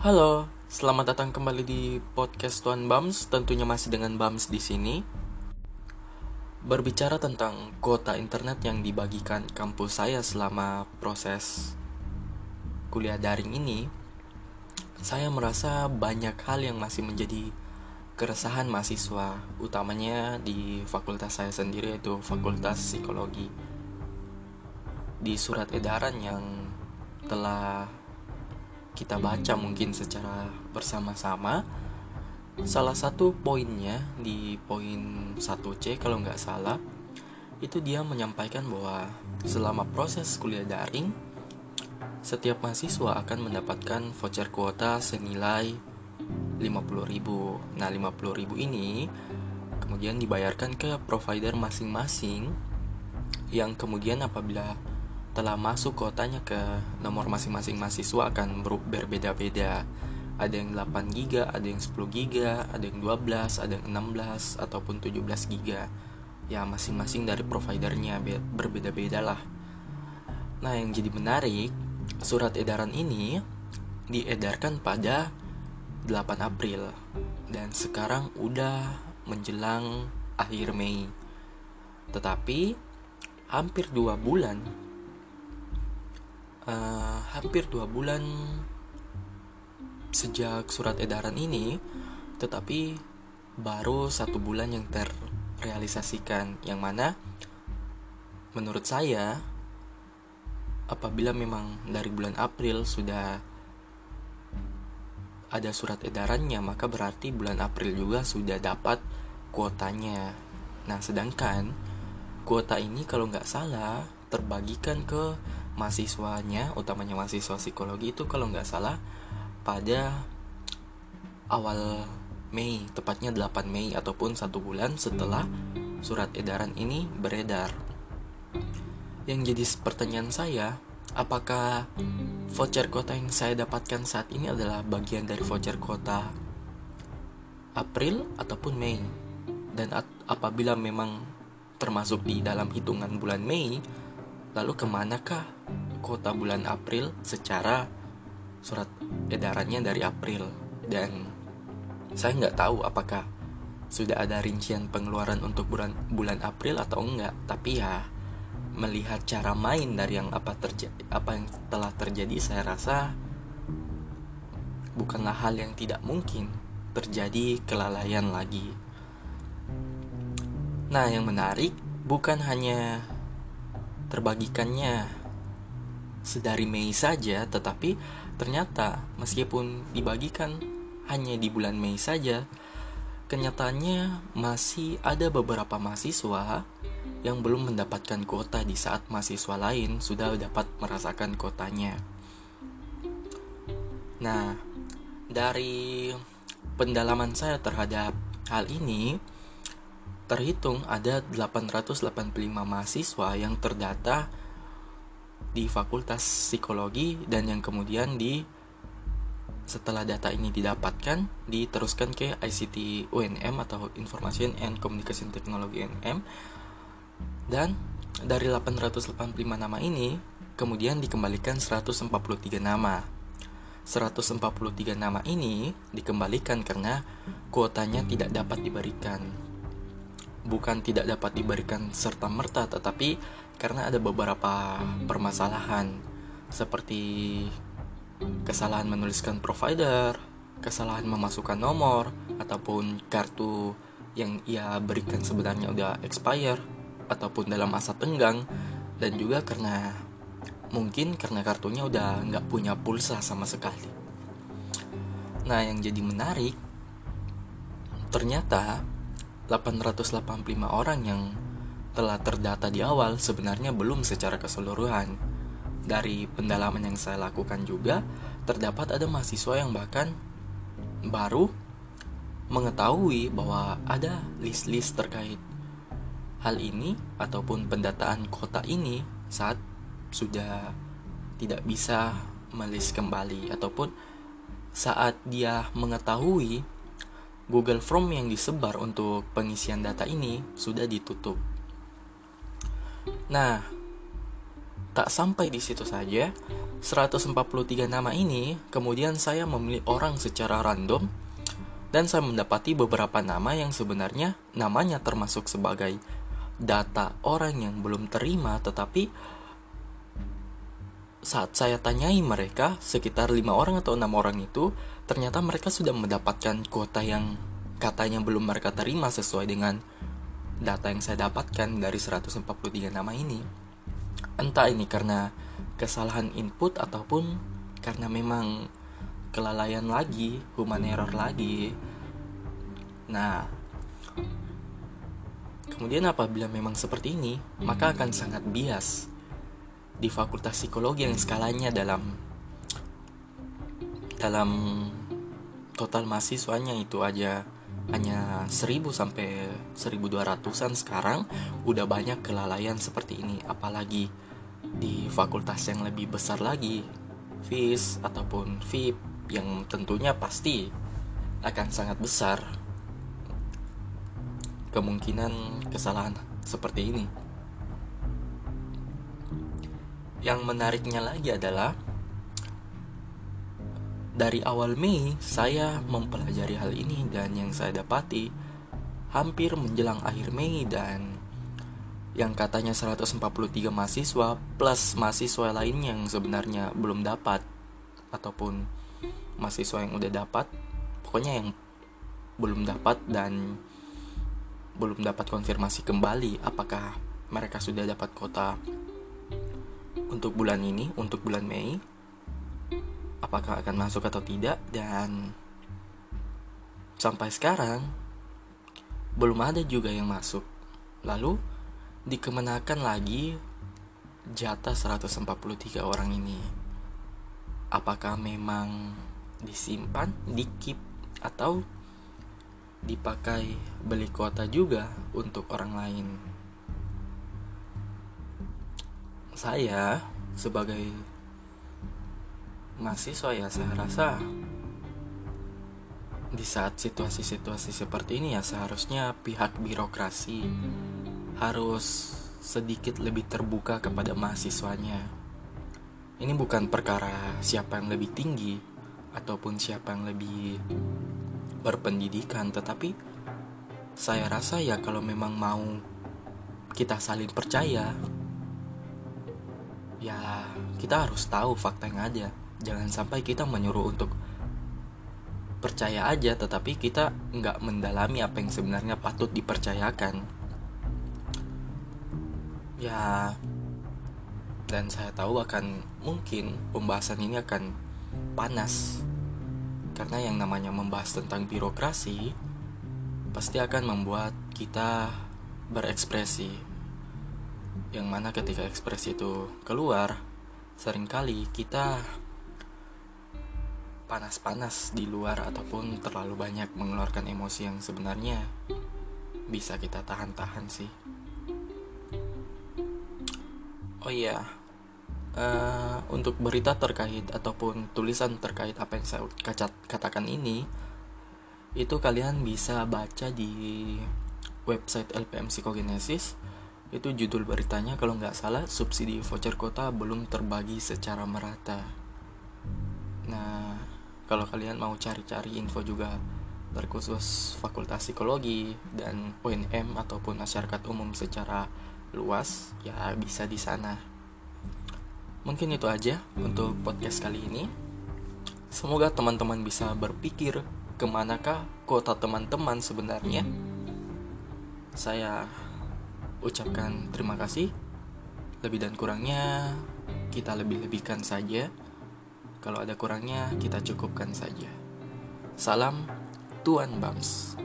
Halo, selamat datang kembali di podcast Tuan Bams. Tentunya masih dengan Bams di sini. Berbicara tentang kuota internet yang dibagikan kampus saya selama proses kuliah daring ini, saya merasa banyak hal yang masih menjadi keresahan mahasiswa, utamanya di fakultas saya sendiri yaitu Fakultas Psikologi. Di surat edaran yang telah kita baca mungkin secara bersama-sama salah satu poinnya di poin 1C kalau nggak salah itu dia menyampaikan bahwa selama proses kuliah daring setiap mahasiswa akan mendapatkan voucher kuota senilai 50.000. Nah, 50.000 ini kemudian dibayarkan ke provider masing-masing yang kemudian apabila telah masuk kuotanya ke nomor masing-masing mahasiswa akan berbeda-beda. Ada yang 8 GB, ada yang 10 GB, ada yang 12, ada yang 16 ataupun 17 GB. Ya, masing-masing dari providernya berbeda-beda lah. Nah, yang jadi menarik, surat edaran ini diedarkan pada 8 April dan sekarang udah menjelang akhir Mei. Tetapi hampir dua bulan uh, hampir dua bulan sejak surat edaran ini, tetapi baru satu bulan yang terrealisasikan, yang mana menurut saya apabila memang dari bulan April sudah ada surat edarannya, maka berarti bulan April juga sudah dapat kuotanya. Nah, sedangkan kuota ini kalau nggak salah terbagikan ke mahasiswanya utamanya mahasiswa psikologi itu kalau nggak salah pada awal Mei tepatnya 8 Mei ataupun satu bulan setelah surat edaran ini beredar. Yang jadi pertanyaan saya apakah voucher kota yang saya dapatkan saat ini adalah bagian dari voucher kota April ataupun Mei? Dan apabila memang termasuk di dalam hitungan bulan Mei Lalu ke manakah kota bulan April secara surat edarannya dari April? Dan saya nggak tahu apakah sudah ada rincian pengeluaran untuk bulan bulan April atau enggak. Tapi ya melihat cara main dari yang apa terjadi apa yang telah terjadi saya rasa bukanlah hal yang tidak mungkin terjadi kelalaian lagi. Nah yang menarik bukan hanya terbagikannya sedari Mei saja, tetapi ternyata meskipun dibagikan hanya di bulan Mei saja, kenyataannya masih ada beberapa mahasiswa yang belum mendapatkan kuota di saat mahasiswa lain sudah dapat merasakan kuotanya. Nah, dari pendalaman saya terhadap hal ini, terhitung ada 885 mahasiswa yang terdata di Fakultas Psikologi dan yang kemudian di setelah data ini didapatkan diteruskan ke ICT UNM atau Information and Communication Technology UNM dan dari 885 nama ini kemudian dikembalikan 143 nama. 143 nama ini dikembalikan karena kuotanya tidak dapat diberikan bukan tidak dapat diberikan serta-merta tetapi karena ada beberapa permasalahan seperti kesalahan menuliskan provider, kesalahan memasukkan nomor ataupun kartu yang ia berikan sebenarnya udah expire ataupun dalam masa tenggang dan juga karena mungkin karena kartunya udah nggak punya pulsa sama sekali. Nah yang jadi menarik ternyata 885 orang yang telah terdata di awal sebenarnya belum secara keseluruhan. Dari pendalaman yang saya lakukan juga, terdapat ada mahasiswa yang bahkan baru mengetahui bahwa ada list-list terkait hal ini ataupun pendataan kota ini saat sudah tidak bisa melis kembali ataupun saat dia mengetahui Google Form yang disebar untuk pengisian data ini sudah ditutup. Nah, Tak sampai di situ saja, 143 nama ini kemudian saya memilih orang secara random dan saya mendapati beberapa nama yang sebenarnya namanya termasuk sebagai data orang yang belum terima tetapi saat saya tanyai mereka sekitar lima orang atau enam orang itu ternyata mereka sudah mendapatkan kuota yang katanya belum mereka terima sesuai dengan data yang saya dapatkan dari 143 nama ini entah ini karena kesalahan input ataupun karena memang kelalaian lagi, human error lagi. Nah, kemudian apabila memang seperti ini, maka akan sangat bias di fakultas psikologi yang skalanya dalam dalam total mahasiswanya itu aja hanya 1000 sampai 1200-an sekarang udah banyak kelalaian seperti ini apalagi di fakultas yang lebih besar lagi, FIS ataupun VIP yang tentunya pasti akan sangat besar kemungkinan kesalahan seperti ini. Yang menariknya lagi adalah dari awal Mei saya mempelajari hal ini dan yang saya dapati hampir menjelang akhir Mei dan yang katanya 143 mahasiswa plus mahasiswa lain yang sebenarnya belum dapat ataupun mahasiswa yang udah dapat pokoknya yang belum dapat dan belum dapat konfirmasi kembali apakah mereka sudah dapat kota untuk bulan ini untuk bulan Mei apakah akan masuk atau tidak dan sampai sekarang belum ada juga yang masuk lalu dikemenakan lagi jatah 143 orang ini. Apakah memang disimpan, dikip, atau dipakai beli kuota juga untuk orang lain? Saya sebagai mahasiswa ya saya rasa di saat situasi-situasi seperti ini ya seharusnya pihak birokrasi harus sedikit lebih terbuka kepada mahasiswanya. Ini bukan perkara siapa yang lebih tinggi ataupun siapa yang lebih berpendidikan, tetapi saya rasa ya kalau memang mau kita saling percaya, ya kita harus tahu fakta yang ada. Jangan sampai kita menyuruh untuk percaya aja, tetapi kita nggak mendalami apa yang sebenarnya patut dipercayakan. Ya dan saya tahu akan mungkin pembahasan ini akan panas. Karena yang namanya membahas tentang birokrasi pasti akan membuat kita berekspresi. Yang mana ketika ekspresi itu keluar sering kali kita panas-panas di luar ataupun terlalu banyak mengeluarkan emosi yang sebenarnya bisa kita tahan-tahan sih Oh iya, uh, untuk berita terkait ataupun tulisan terkait apa yang saya katakan ini, itu kalian bisa baca di website LPM Psikogenesis. Itu judul beritanya kalau nggak salah subsidi voucher kota belum terbagi secara merata. Nah, kalau kalian mau cari-cari info juga terkhusus Fakultas Psikologi dan UNM ataupun masyarakat umum secara luas ya bisa di sana. Mungkin itu aja untuk podcast kali ini. Semoga teman-teman bisa berpikir ke manakah kota teman-teman sebenarnya. Saya ucapkan terima kasih. Lebih dan kurangnya kita lebih-lebihkan saja kalau ada kurangnya kita cukupkan saja. Salam Tuan Bams